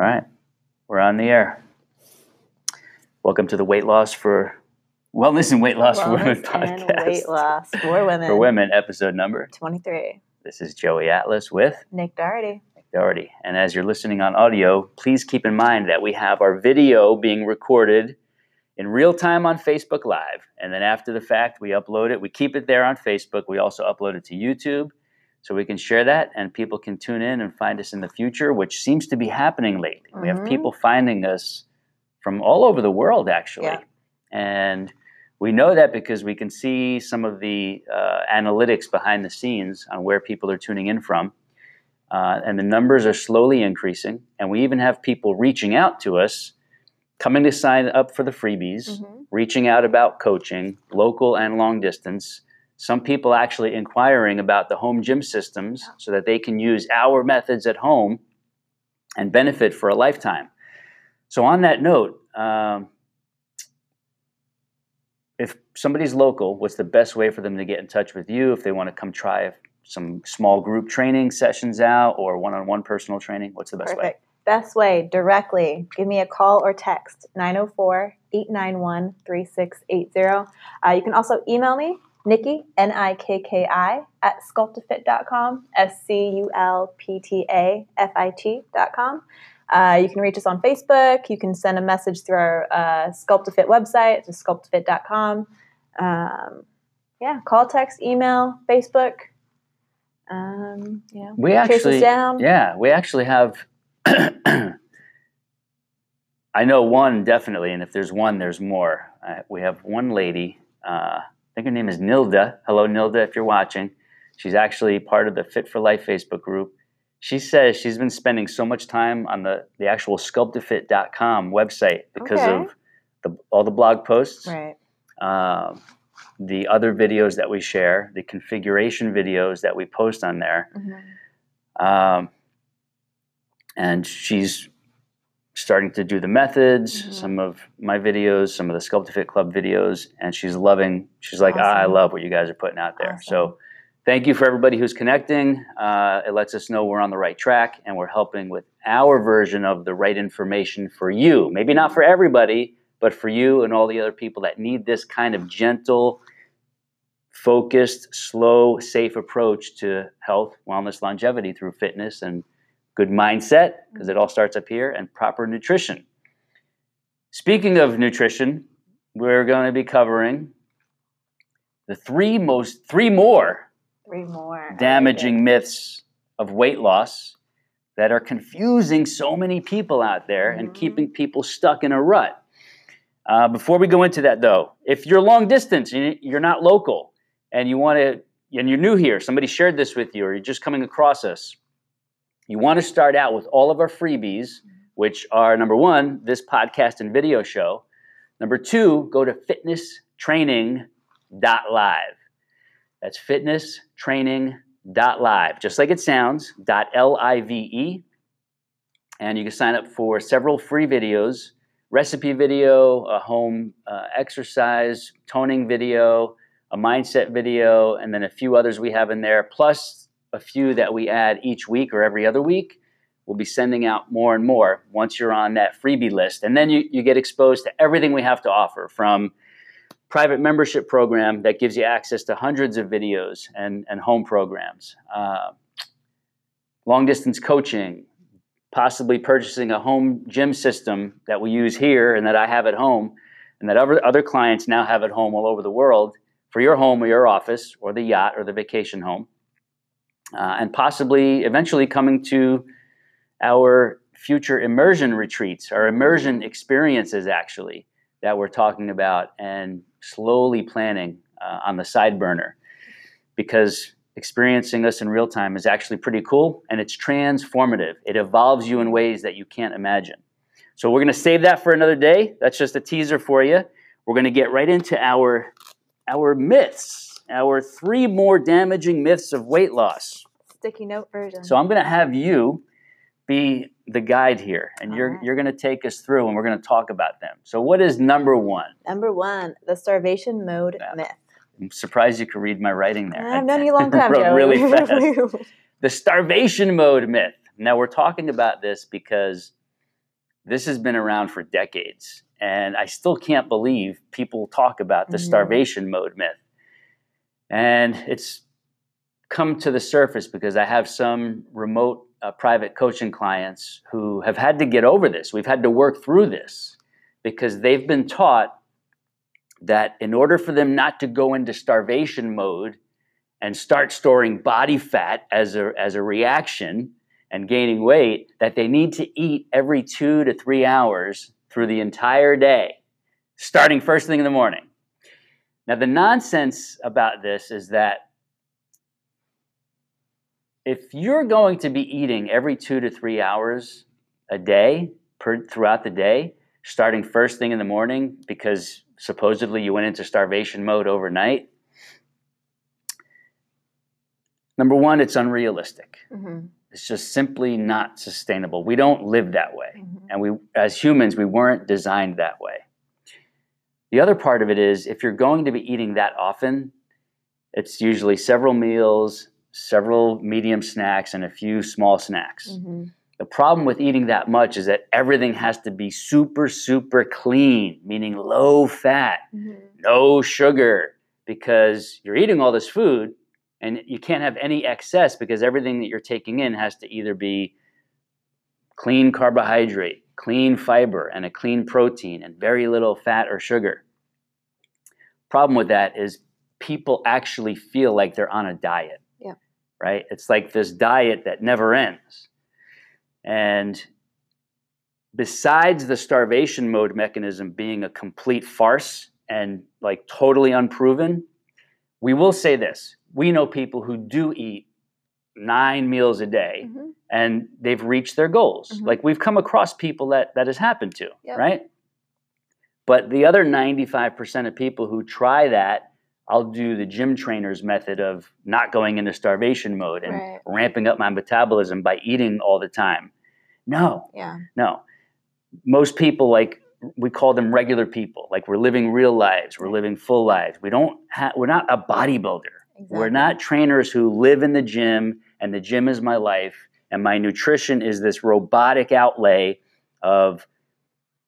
All right, we're on the air. Welcome to the Weight Loss for Wellness and Weight Loss for Women Wellness and podcast. weight loss for women. For women, episode number. 23. This is Joey Atlas with Nick Doherty. Nick Doherty. And as you're listening on audio, please keep in mind that we have our video being recorded in real time on Facebook Live. And then after the fact, we upload it. We keep it there on Facebook. We also upload it to YouTube so we can share that and people can tune in and find us in the future, which seems to be happening lately. We have Mhm. people finding us from all over the world, actually. Yeah. And we know that because we can see some of the uh, analytics behind the scenes on where people are tuning in from. Uh, and the numbers are slowly increasing. And we even have people reaching out to us, coming to sign up for the freebies, Mhm. reaching out about coaching, local and long distance. Some people actually inquiring about the home gym systems so that they can use our methods at home and benefit for a lifetime. So, on that note, um, if somebody's local, what's the best way for them to get in touch with you if they want to come try some small group training sessions out or one on one personal training? What's the best way? Best way, directly, give me a call or text 904 891 3680. Uh, You can also email me, Nikki, N I K K I, at sculptafit.com, S C U L P T A F I T.com. Uh, you can reach us on Facebook. You can send a message through our uh, Sculptafit website, it's sculptafit.com. Um, yeah, call, text, email, Facebook. Um, you know, We actually, down. yeah, we actually have. I know one definitely, and if there's one, there's more. Uh, we have one lady. Uh, think her name is Nilda. Hello, Nilda, if you're watching. She's actually part of the Fit for Life Facebook group. She says she's been spending so much time on the, the actual sculptafit.com website because Okay. of the, all the blog posts, Right. um, the other videos that we share, the configuration videos that we post on there. Mhm. Um, and she's starting to do the methods, Mhm. some of my videos, some of the Sculpt Fit Club videos, and she's loving. She's like, ah, I love what you guys are putting out there. Awesome. So, thank you for everybody who's connecting. Uh, it lets us know we're on the right track, and we're helping with our version of the right information for you. Maybe not for everybody, but for you and all the other people that need this kind of gentle, focused, slow, safe approach to health, wellness, longevity through fitness and good mindset, because it all starts up here, and proper nutrition. Speaking of nutrition, we're going to be covering the three most, three more Three more. Damaging myths of weight loss that are confusing so many people out there and Mhm. keeping people stuck in a rut. Uh, before we go into that, though, if you're long distance, you- you're not local, and you want to, and you're new here, somebody shared this with you, or you're just coming across us, you want to start out with all of our freebies, which are number one, this podcast and video show. Number two, go to fitnesstraining.live. That's fitnesstraining.live, just like it sounds, dot .live. And you can sign up for several free videos, recipe video, a home uh, exercise, toning video, a mindset video, and then a few others we have in there, plus a few that we add each week or every other week. We'll be sending out more and more once you're on that freebie list. And then you, you get exposed to everything we have to offer from private membership program that gives you access to hundreds of videos and, and home programs, uh, long distance coaching, possibly purchasing a home gym system that we use here and that I have at home and that other, other clients now have at home all over the world for your home or your office or the yacht or the vacation home. Uh, and possibly eventually coming to our future immersion retreats, our immersion experiences, actually, that we're talking about and slowly planning uh, on the side burner because experiencing us in real time is actually pretty cool and it's transformative. It evolves you in ways that you can't imagine. So we're going to save that for another day. That's just a teaser for you. We're going to get right into our our myths, our three more damaging myths of weight loss. Sticky note version. So I'm going to have you be the guide here, and you're Alright. you're going to take us through, and we're going to talk about them. So what is number one? Number one, the starvation mode Yeah. myth. I'm surprised you could read my writing there. I've known you a long time, wrote Joe. really fast. the starvation mode myth. Now we're talking about this because This has been around for decades. And I still can't believe people talk about the Mhm. starvation mode myth. And it's come to the surface because I have some remote uh, private coaching clients who have had to get over this. We've had to work through this because they've been taught that in order for them not to go into starvation mode and start storing body fat as a, as a reaction and gaining weight, that they need to eat every two to three hours through the entire day, starting first thing in the morning. Now, the nonsense about this is that if you're going to be eating every two to three hours a day per, throughout the day, starting first thing in the morning because supposedly you went into starvation mode overnight, number one, it's unrealistic. Mm-hmm. It's just simply not sustainable. We don't live that way. Mm-hmm. And we, as humans, we weren't designed that way. The other part of it is if you're going to be eating that often, it's usually several meals, several medium snacks, and a few small snacks. Mm-hmm. The problem with eating that much is that everything has to be super, super clean, meaning low fat, Mm-hmm. no sugar, because you're eating all this food and you can't have any excess because everything that you're taking in has to either be clean carbohydrate, clean fiber, and a clean protein, and very little fat or sugar. Problem with that is people actually feel like they're on a diet. Yeah. Right? It's like this diet that never ends. And besides the starvation mode mechanism being a complete farce and like totally unproven, we will say this. We know people who do eat nine meals a day Mm-hmm. and they've reached their goals. Mhm. Like we've come across people that that has happened to, Yep. right? But the other 95% of people who try that, I'll do the gym trainer's method of not going into starvation mode and Right. ramping up my metabolism by eating all the time. No, Yeah. no. Most people like we call them regular people. Like we're living real lives, we're living full lives. We don't have we're not a bodybuilder. We're not trainers who live in the gym and the gym is my life and my nutrition is this robotic outlay of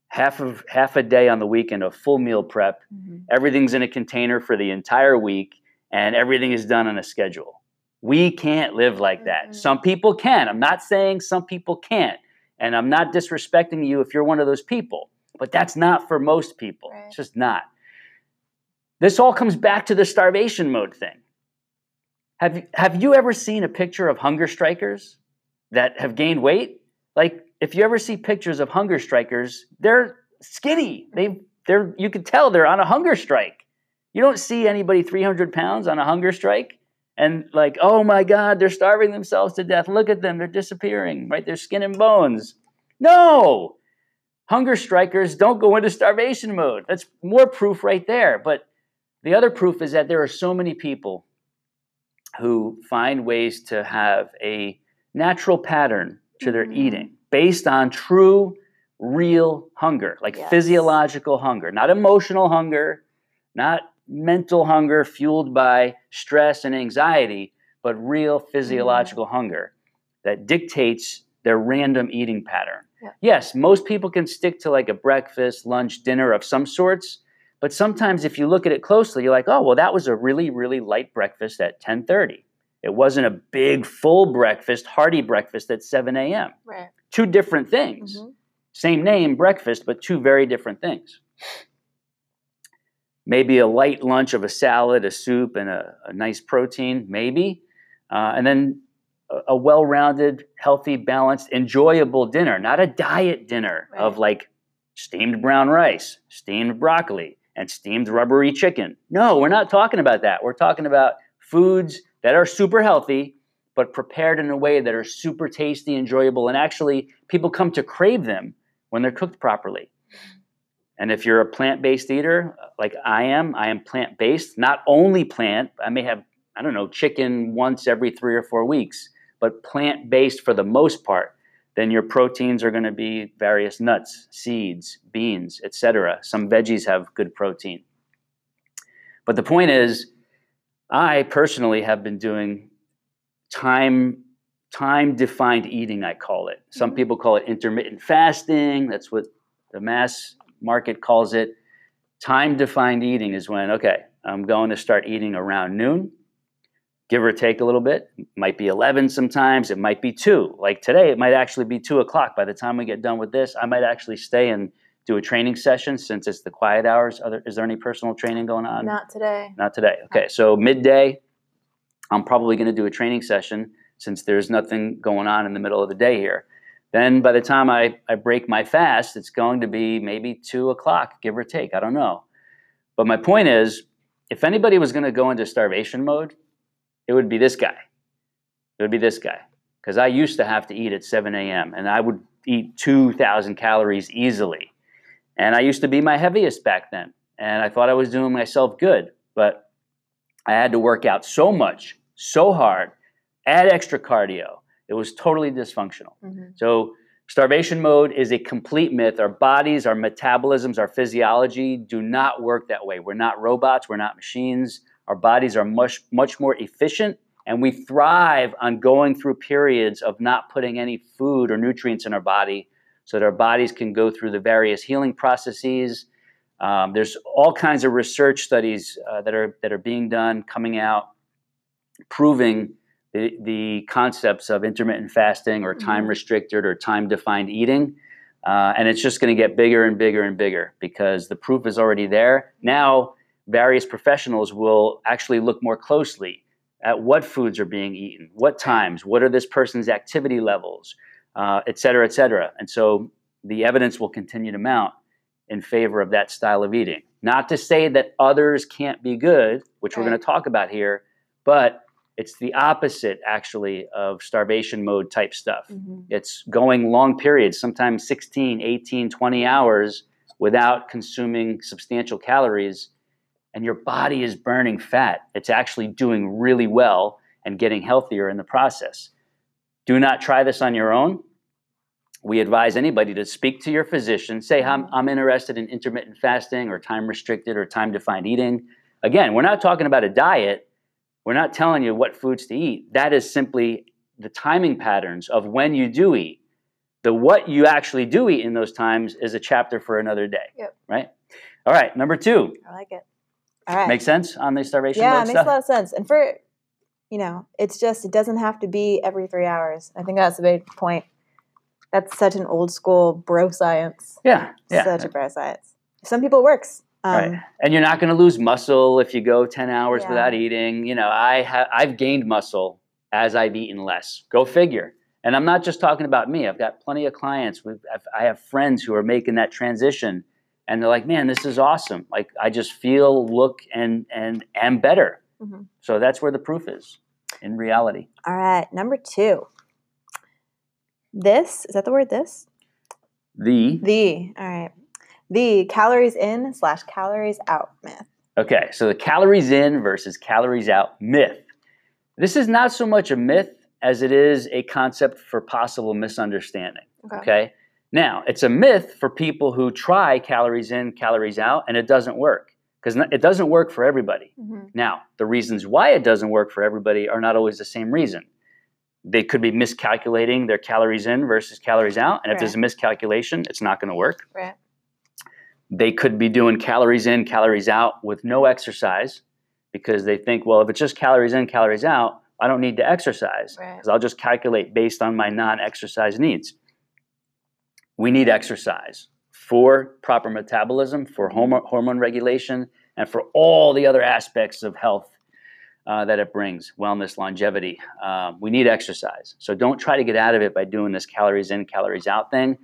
half of half a day on the weekend of full meal prep. Mhm. Everything's in a container for the entire week and everything is done on a schedule. We can't live like that. Mhm. Some people can. I'm not saying some people can't. And I'm not disrespecting you if you're one of those people. But that's not for most people. Right. It's just not. This all comes back to the starvation mode thing. Have you, have you ever seen a picture of hunger strikers that have gained weight? Like, if you ever see pictures of hunger strikers, they're skinny. They, they're, you can tell they're on a hunger strike. You don't see anybody 300 pounds on a hunger strike and like, oh my God, they're starving themselves to death. Look at them, they're disappearing, right? They're skin and bones. No, hunger strikers don't go into starvation mode. That's more proof right there. But the other proof is that there are so many people who find ways to have a natural pattern to their Mhm. eating based on true, real hunger, like Yes. physiological hunger, not emotional hunger, not mental hunger fueled by stress and anxiety, but real physiological hunger that dictates their random eating pattern. Yeah. Yes, most people can stick to like a breakfast, lunch, dinner of some sorts, but sometimes if you look at it closely, you're like, "Oh, well that was a really really light breakfast at 10:30. It wasn't a big full breakfast, hearty breakfast at 7 a.m." Right. Two different things. Mhm. Same name, breakfast, but two very different things. Maybe a light lunch of a salad, a soup, and a, a nice protein, maybe. Uh, and then a, a well rounded, healthy, balanced, enjoyable dinner, not a diet dinner of like steamed brown rice, steamed broccoli, and steamed rubbery chicken. No, we're not talking about that. We're talking about foods that are super healthy, but prepared in a way that are super tasty, enjoyable, and actually people come to crave them when they're cooked properly. And if you're a plant based eater, uh, like I am, I am plant based, not only plant, I may have, I don't know, chicken once every three or four weeks, but plant based for the most part. Then your proteins are going to be various nuts, seeds, beans, etc. Some veggies have good protein. But the point is, I personally have been doing time time defined eating, I call it. Some Mhm. people call it intermittent fasting. That's what the mass market calls it. Time defined eating is when, okay, I'm going to start eating around noon, give or take a little bit. It might be 11 sometimes, it might be 2. Like today, it might actually be 2 o'clock. By the time we get done with this, I might actually stay and do a training session since it's the quiet hours. There, is there any personal training going on? Not today. Not today. Okay, so midday, I'm probably going to do a training session since there's nothing going on in the middle of the day here. Then by the time I, I break my fast, it's going to be maybe two o'clock, give or take. I don't know. But my point is, if anybody was going to go into starvation mode, it would be this guy. It would be this guy. Because I used to have to eat at 7 a.m. and I would eat 2,000 calories easily. And I used to be my heaviest back then. And I thought I was doing myself good. But I had to work out so much, so hard, add extra cardio. It was totally dysfunctional. Mhm. So, starvation mode is a complete myth. Our bodies, our metabolisms, our physiology do not work that way. We're not robots, we're not machines. Our bodies are much, much more efficient, and we thrive on going through periods of not putting any food or nutrients in our body so that our bodies can go through the various healing processes. Um, there's all kinds of research studies uh, that, are, that are being done coming out proving the, the concepts of intermittent fasting or time Mhm. restricted or time defined eating. Uh, and it's just going to get bigger and bigger and bigger because the proof is already there. Now, various professionals will actually look more closely at what foods are being eaten, what times, what are this person's activity levels, uh, et cetera, et cetera. And so the evidence will continue to mount in favor of that style of eating. Not to say that others can't be good, which we're going to talk about here, but it's the opposite actually of starvation mode type stuff. Mhm. It's going long periods, sometimes 16, 18, 20 hours without consuming substantial calories, and your body is burning fat. It's actually doing really well and getting healthier in the process. Do not try this on your own. We advise anybody to speak to your physician, say, I'm, I'm interested in intermittent fasting or time restricted or time defined eating. Again, we're not talking about a diet. We're not telling you what foods to eat. That is simply the timing patterns of when you do eat. The what you actually do eat in those times is a chapter for another day. Yep. Right? All right, number two. I like it. All right. Makes sense on the starvation yeah, mode it makes stuff? a lot of sense. And for, you know, it's just, it doesn't have to be every three hours. I think that's a big point. That's such an old school bro science. yeah, yeah. Such a bro science. Some people it works. Um, right. And you're not going to lose muscle if you go 10 hours Yeah. without eating. You know, I have I've gained muscle as I've eaten less. Go figure. And I'm not just talking about me. I've got plenty of clients. I've, I have friends who are making that transition, and they're like, "Man, this is awesome! Like, I just feel, look, and and am better." Mhm. So that's where the proof is in reality. All right. Number two. This, is that the word this? The The, all right. The calories in slash calories out myth. Okay, so the calories in versus calories out myth. This is not so much a myth as it is a concept for possible misunderstanding. Okay. Now, it's a myth for people who try calories in, calories out, and it doesn't work because it doesn't work for everybody. Mhm. Now, the reasons why it doesn't work for everybody are not always the same reason. They could be miscalculating their calories in versus calories out, and if there's a miscalculation, it's not going to work. Right. They could be doing calories in, calories out with no exercise because they think, well, if it's just calories in, calories out, I don't need to exercise Right. because I'll just calculate based on my non exercise needs. We need exercise for proper metabolism, for hormone, regulation, and for all the other aspects of health uh, that it brings wellness, longevity. Um, we need exercise. So don't try to get out of it by doing this calories in, calories out thing.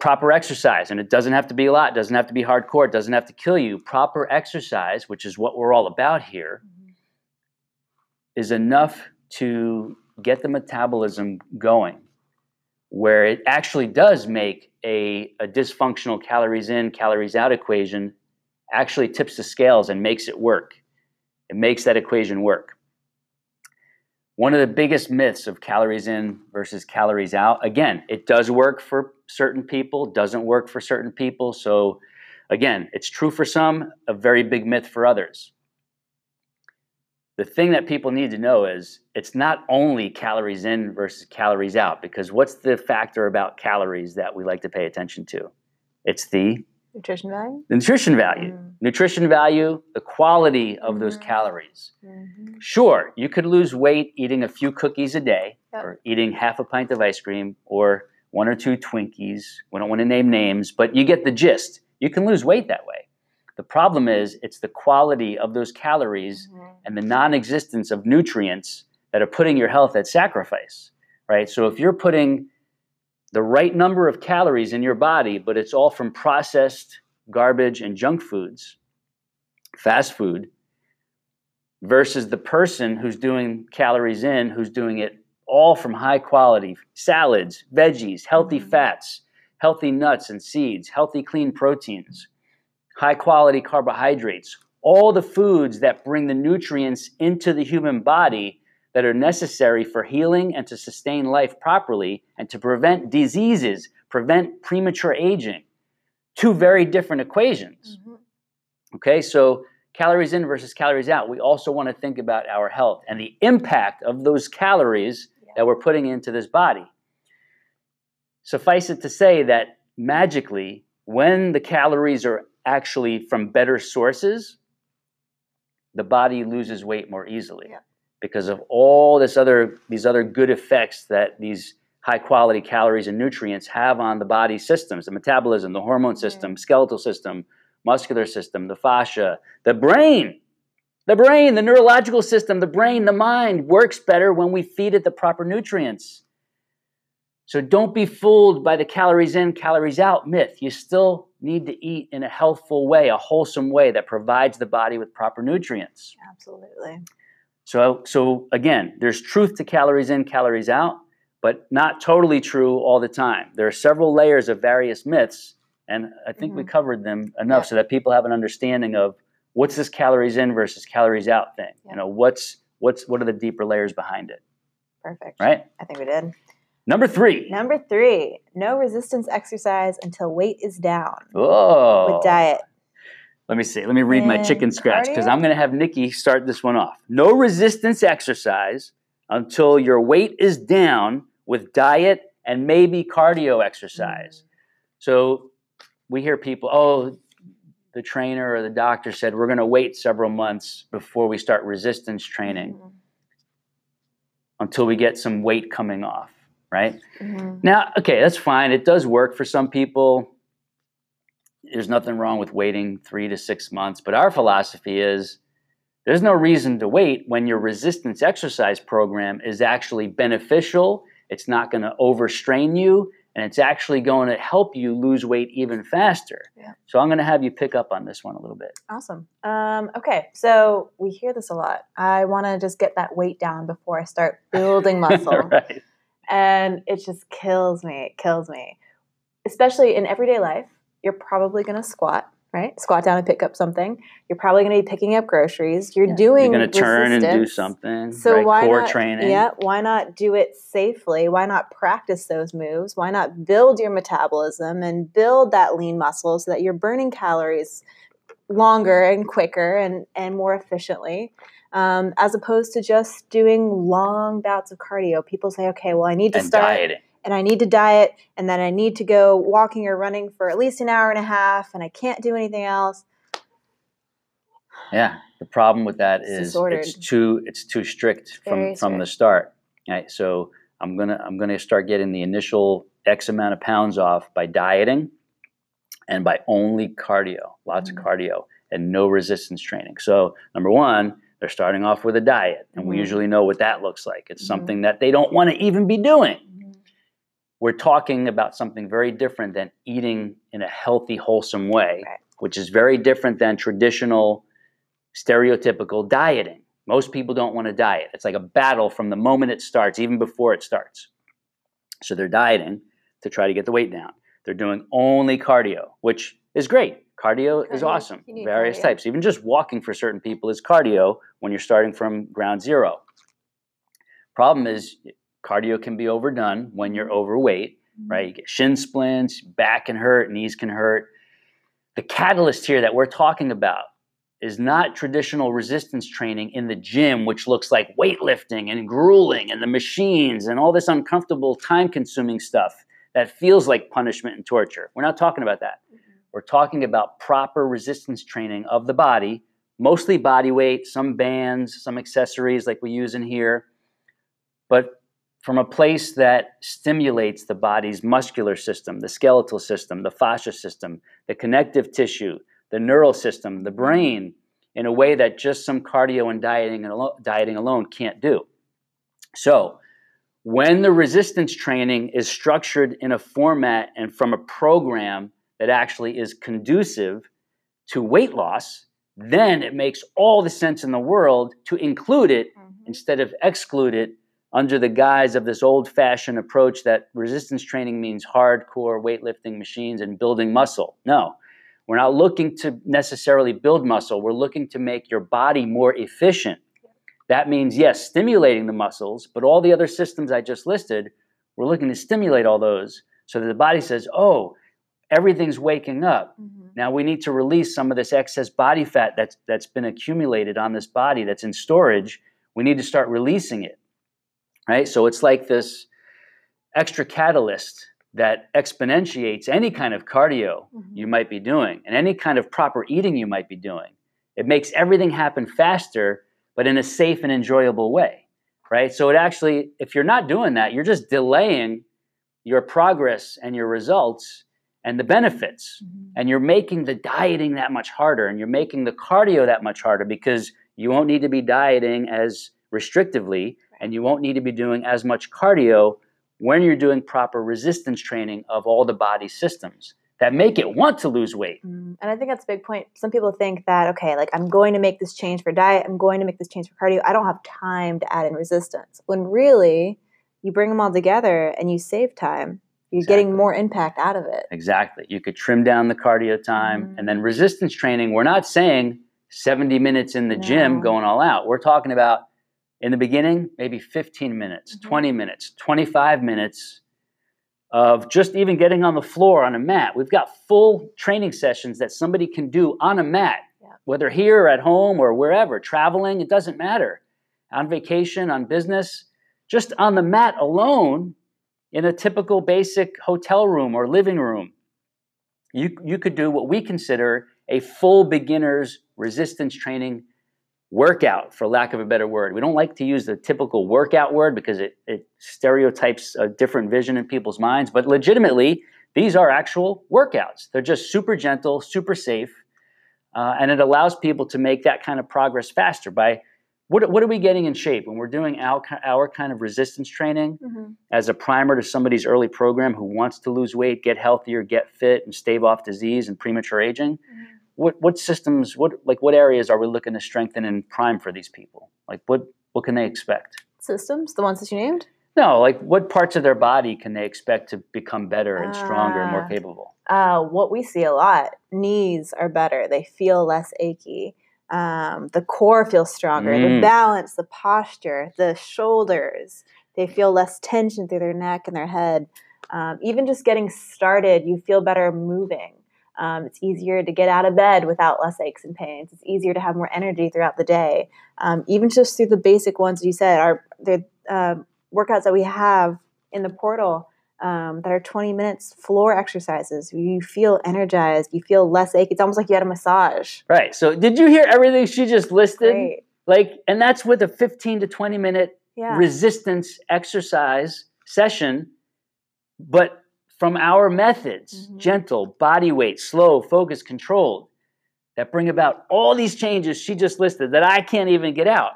Proper exercise, and it doesn't have to be a lot, it doesn't have to be hardcore, it doesn't have to kill you. Proper exercise, which is what we're all about here, Mhm. is enough to get the metabolism going where it actually does make a, a dysfunctional calories in, calories out equation actually tips the scales and makes it work. It makes that equation work. One of the biggest myths of calories in versus calories out, again, it does work for certain people, doesn't work for certain people. So, again, it's true for some, a very big myth for others. The thing that people need to know is it's not only calories in versus calories out, because what's the factor about calories that we like to pay attention to? It's the Nutrition value? the nutrition value. Mm. Nutrition value, the quality of those Mhm. calories. Mhm. Sure, you could lose weight eating a few cookies a day Yep. or eating half a pint of ice cream or one or two Twinkies. We don't want to name names, but you get the gist. You can lose weight that way. The problem is it's the quality of those calories Mhm. and the non-existence of nutrients that are putting your health at sacrifice, right? So if you're putting the right number of calories in your body, but it's all from processed garbage and junk foods, fast food, versus the person who's doing calories in, who's doing it all from high quality salads, veggies, healthy Mhm. fats, healthy nuts and seeds, healthy clean proteins, high quality carbohydrates, all the foods that bring the nutrients into the human body that are necessary for healing and to sustain life properly and to prevent diseases, prevent premature aging. Two very different equations. Mhm. Okay, so calories in versus calories out. We also want to think about our health and the impact of those calories Yeah. that we're putting into this body. Suffice it to say that magically, when the calories are actually from better sources, the body loses weight more easily Yeah. because of all this other these other good effects that these high quality calories and nutrients have on the body systems, the metabolism, the hormone system, skeletal system, muscular system, the fascia, the brain. The brain, the neurological system, the brain, the mind works better when we feed it the proper nutrients. So don't be fooled by the calories in, calories out myth. You still need to eat in a healthful way, a wholesome way that provides the body with proper nutrients. Absolutely. So, so again, there's truth to calories in, calories out, but not totally true all the time. There are several layers of various myths, and I think we Mhm. covered them enough Yeah. so that people have an understanding of what's this calories in versus calories out thing. Yeah. You know, what's what's what are the deeper layers behind it, Perfect. right? I think we did. Number three. Number three, no resistance exercise until weight is down Oh, with diet. Let me see. Let me read my chicken scratch because? I'm going to have Nikki start this one off. No resistance exercise until your weight is down with diet and maybe cardio exercise. So we hear people, oh, the trainer or the doctor said we're going to wait several months before we start resistance training Mhm. until we get some weight coming off, right? Mhm. Now, okay, that's fine. It does work for some people. There's nothing wrong with waiting three to six months. But our philosophy is there's no reason to wait when your resistance exercise program is actually beneficial. It's not going to overstrain you, and it's actually going to help you lose weight even faster. Yeah. So I'm going to have you pick up on this one a little bit. Awesome. Um, okay, so we hear this a lot. I want to just get that weight down before I start building muscle. right. And it just kills me. It kills me. Especially in everyday life, you're probably going to squat, right? Squat down and pick up something. You're probably going to be picking up groceries. You're doing. You're going to turn and do something. So right? why Core not, training. Yeah, why not do it safely? Why not practice those moves? Why not build your metabolism and build that lean muscle so that you're burning calories longer and quicker and, and more efficiently, um, as opposed to just doing long bouts of cardio. People say, okay, well, I need to And start dieting. and I need to diet and then I need to go walking or running for at least an hour and a half and I can't do anything else. Yeah, the problem with that It's is disordered. it's too it's too strict from Very from the start. Right, so I'm gonna I'm gonna start getting the initial X amount of pounds off by dieting, and by only cardio, lots Mhm. of cardio, and no resistance training. So number one, they're starting off with a diet, and we Mhm. usually know what that looks like. It's Mhm. something that they don't want to even be doing. We're talking about something very different than eating in a healthy, wholesome way, Right. which is very different than traditional stereotypical dieting. Most people don't want to diet. It's like a battle from the moment it starts, even before it starts. So they're dieting to try to get the weight down. They're doing only cardio, which is great. Cardio, is awesome. Various cardio. types. Even just walking for certain people is cardio when you're starting from ground zero. Problem is, cardio can be overdone when you're overweight right? You get shin splints, back can hurt, knees can hurt. The catalyst here that we're talking about is not traditional resistance training in the gym, which looks like weightlifting and grueling and the machines and all this uncomfortable, time consuming stuff that feels like punishment and torture. We're not talking about that. We're talking about proper resistance training of the body, mostly body weight, some bands, some accessories like we use in here, but from a place that stimulates the body's muscular system, the skeletal system, the fascia system, the connective tissue, the neural system, the brain, in a way that just some cardio and dieting, and dieting alone can't do. So, when the resistance training is structured in a format and from a program that actually is conducive to weight loss, then it makes all the sense in the world to include it mm-hmm. instead of exclude it under the guise of this old fashioned approach that resistance training means hardcore weightlifting machines and building muscle. No, we're not looking to necessarily build muscle. We're looking to make your body more efficient. That means, yes, stimulating the muscles, but all the other systems I just listed, we're looking to stimulate all those so that the body says, oh, everything's waking up. Mm-hmm. Now we need to release some of this excess body fat that's, that's been accumulated on this body that's in storage. We need to start releasing it, right? So it's like this extra catalyst that exponentiates any kind of cardio mm-hmm. you might be doing and any kind of proper eating you might be doing. It makes everything happen faster, but in a safe and enjoyable way, right? So it actually, if you're not doing that, you're just delaying your progress and your results and the benefits. Mm-hmm. And you're making the dieting that much harder and you're making the cardio that much harder because you won't need to be dieting as restrictively and you won't need to be doing as much cardio when you're doing proper resistance training of all the body systems that make it want to lose weight. Mm, and I think that's a big point. Some people think that, okay, like I'm going to make this change for diet, I'm going to make this change for cardio. I don't have time to add in resistance. When really, you bring them all together and you save time. You're exactly. getting more impact out of it. Exactly. You could trim down the cardio time. Mm-hmm. And then resistance training, we're not saying 70 minutes in the no. gym going all out. We're talking about in the beginning, maybe 15 minutes, mm-hmm. 20 minutes, 25 minutes of just even getting on the floor on a mat. We've got full training sessions that somebody can do on a mat, yeah. whether here or at home or wherever, traveling, it doesn't matter. On vacation, on business, just on the mat alone in a typical basic hotel room or living room. You, you could do what we consider a full beginner's resistance training workout, for lack of a better word. We don't like to use the typical workout word because it, it stereotypes a different vision in people's minds, but legitimately, these are actual workouts. They're just super gentle, super safe, uh, and it allows people to make that kind of progress faster by what, what are we getting in shape? When we're doing our, our kind of resistance training mm-hmm. as a primer to somebody's early program who wants to lose weight, get healthier, get fit, and stave off disease and premature aging? Mm-hmm. what what systems what like what areas are we looking to strengthen and prime for these people? Like what what can they expect? Systems? The ones that you named? No like what parts of their body can they expect to become better and stronger uh, and more ah. capable? Uh, what we see a lot knees are better. They feel less achy um, the core feels stronger mm. the balance the posture the shoulders they feel less tension through their neck and their head um, even just getting started you feel better moving um, it's easier to get out of bed without less aches and pains. It's easier to have more energy throughout the day. Um, even just through the basic ones you said are the uh, workouts that we have in the portal um, that are 20 minutes floor exercises. You feel energized. You feel less ache. It's almost like you had a massage. Right. So did you hear everything she just listed? Great. Like, and that's with a 15 to 20 minute yeah. resistance exercise session. But from our methods mm-hmm. gentle, body weight, slow, focused, controlled that bring about all these changes she just listed that I can't even get out.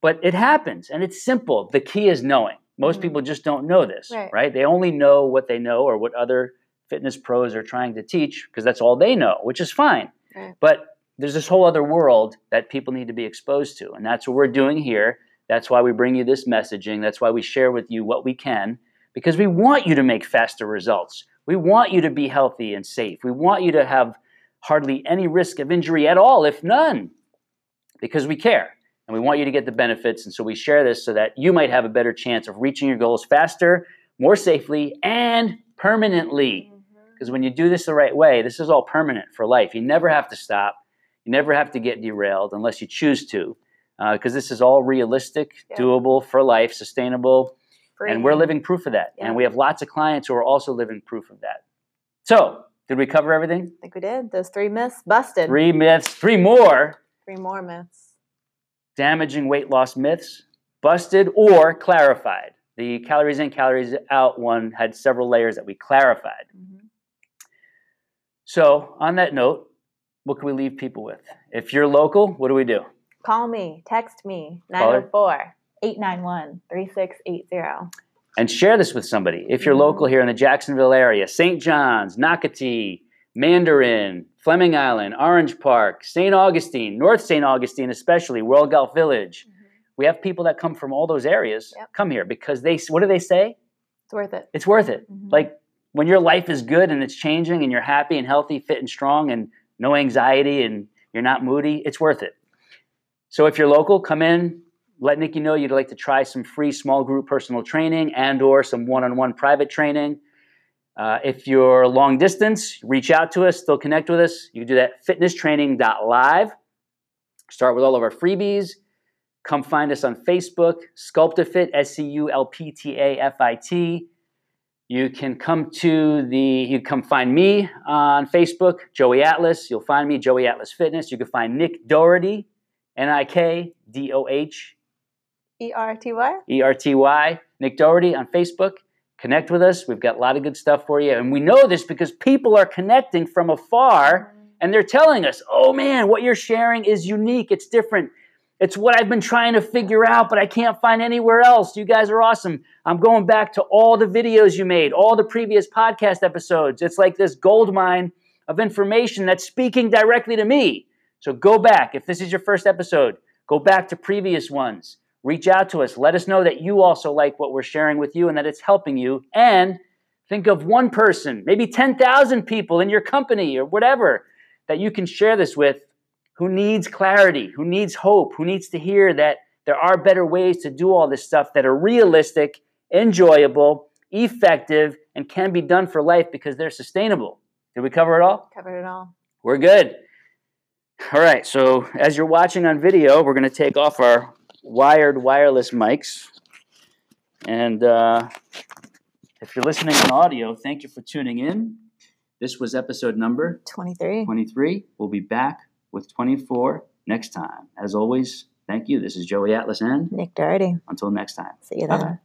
But it happens and it's simple. The key is knowing. Most mm-hmm. people just don't know this, right. right? They only know what they know or what other fitness pros are trying to teach because that's all they know, which is fine. Right. But there's this whole other world that people need to be exposed to. And that's what we're doing here. That's why we bring you this messaging. That's why we share with you what we can because we want you to make faster results. We want you to be healthy and safe. We want you to have hardly any risk of injury at all, if none, because we care. And we want you to get the benefits. And so we share this so that you might have a better chance of reaching your goals faster, more safely, and permanently. Because mm-hmm. when you do this the right way, this is all permanent for life. You never have to stop. You never have to get derailed unless you choose to, because this is all realistic, Yeah. doable for life, sustainable, and we're living proof of that. Yeah. And we have lots of clients who are also living proof of that. So, did we cover everything? I think we did. Those three myths busted. Three myths, three more Three more myths. Damaging weight loss myths, busted or clarified. The calories in, calories out one had several layers that we clarified. Mhm. So, on that note, what can we leave people with? If you're local, what do we do? Call me, text me, Caller. 904 891 3680. And share this with somebody. If you're Mhm. local here in the Jacksonville area, St. John's, Nocatee, Mandarin, Fleming Island, Orange Park, St. Augustine, North St. Augustine, especially World Golf Village. We have people that come from all those areas Yep. come here because they, what do they say? It's worth it. It's worth it. Mhm. Like when your life is good and it's changing and you're happy and healthy, fit and strong and no anxiety and you're not moody, it's worth it. So if you're local, come in, let Nikki know you'd like to try some free small group personal training and or some one-on-one private training. Uh, if you're long distance, reach out to us, still connect with us. You can do that at fitnesstraining.live. Start with all of our freebies. Come find us on Facebook, Sculptafit, S C U L P T A F I T. You can come to the, you come find me on Facebook, Joey Atlas. You'll find me, Joey Atlas Fitness. You can find Nick Doherty, N I K D O H E R T Y? E R T Y, Nick Doherty on Facebook. Connect with us. We've got a lot of good stuff for you. And we know this because people are connecting from afar and they're telling us, oh man, what you're sharing is unique. It's different. It's what I've been trying to figure out, but I can't find anywhere else. You guys are awesome. I'm going back to all the videos you made, all the previous podcast episodes. It's like this gold mine of information that's speaking directly to me. So go back. If this is your first episode, go back to previous ones. Reach out to us. Let us know that you also like what we're sharing with you and that it's helping you. And think of one person, maybe 10,000 people in your company or whatever that you can share this with who needs clarity, who needs hope, who needs to hear that there are better ways to do all this stuff that are realistic, enjoyable, effective, and can be done for life because they're sustainable. Did we cover it all? Covered it all. We're good. All right, so as you're watching on video, we're going to take off our wired wireless mics. And uh, if you're listening on audio, thank you for tuning in. This was episode number 23. 23. We'll be back with 24 next time. As always, thank you. This is Joey Atlas, and Nick Doherty. until next time. See you Bye-bye. then.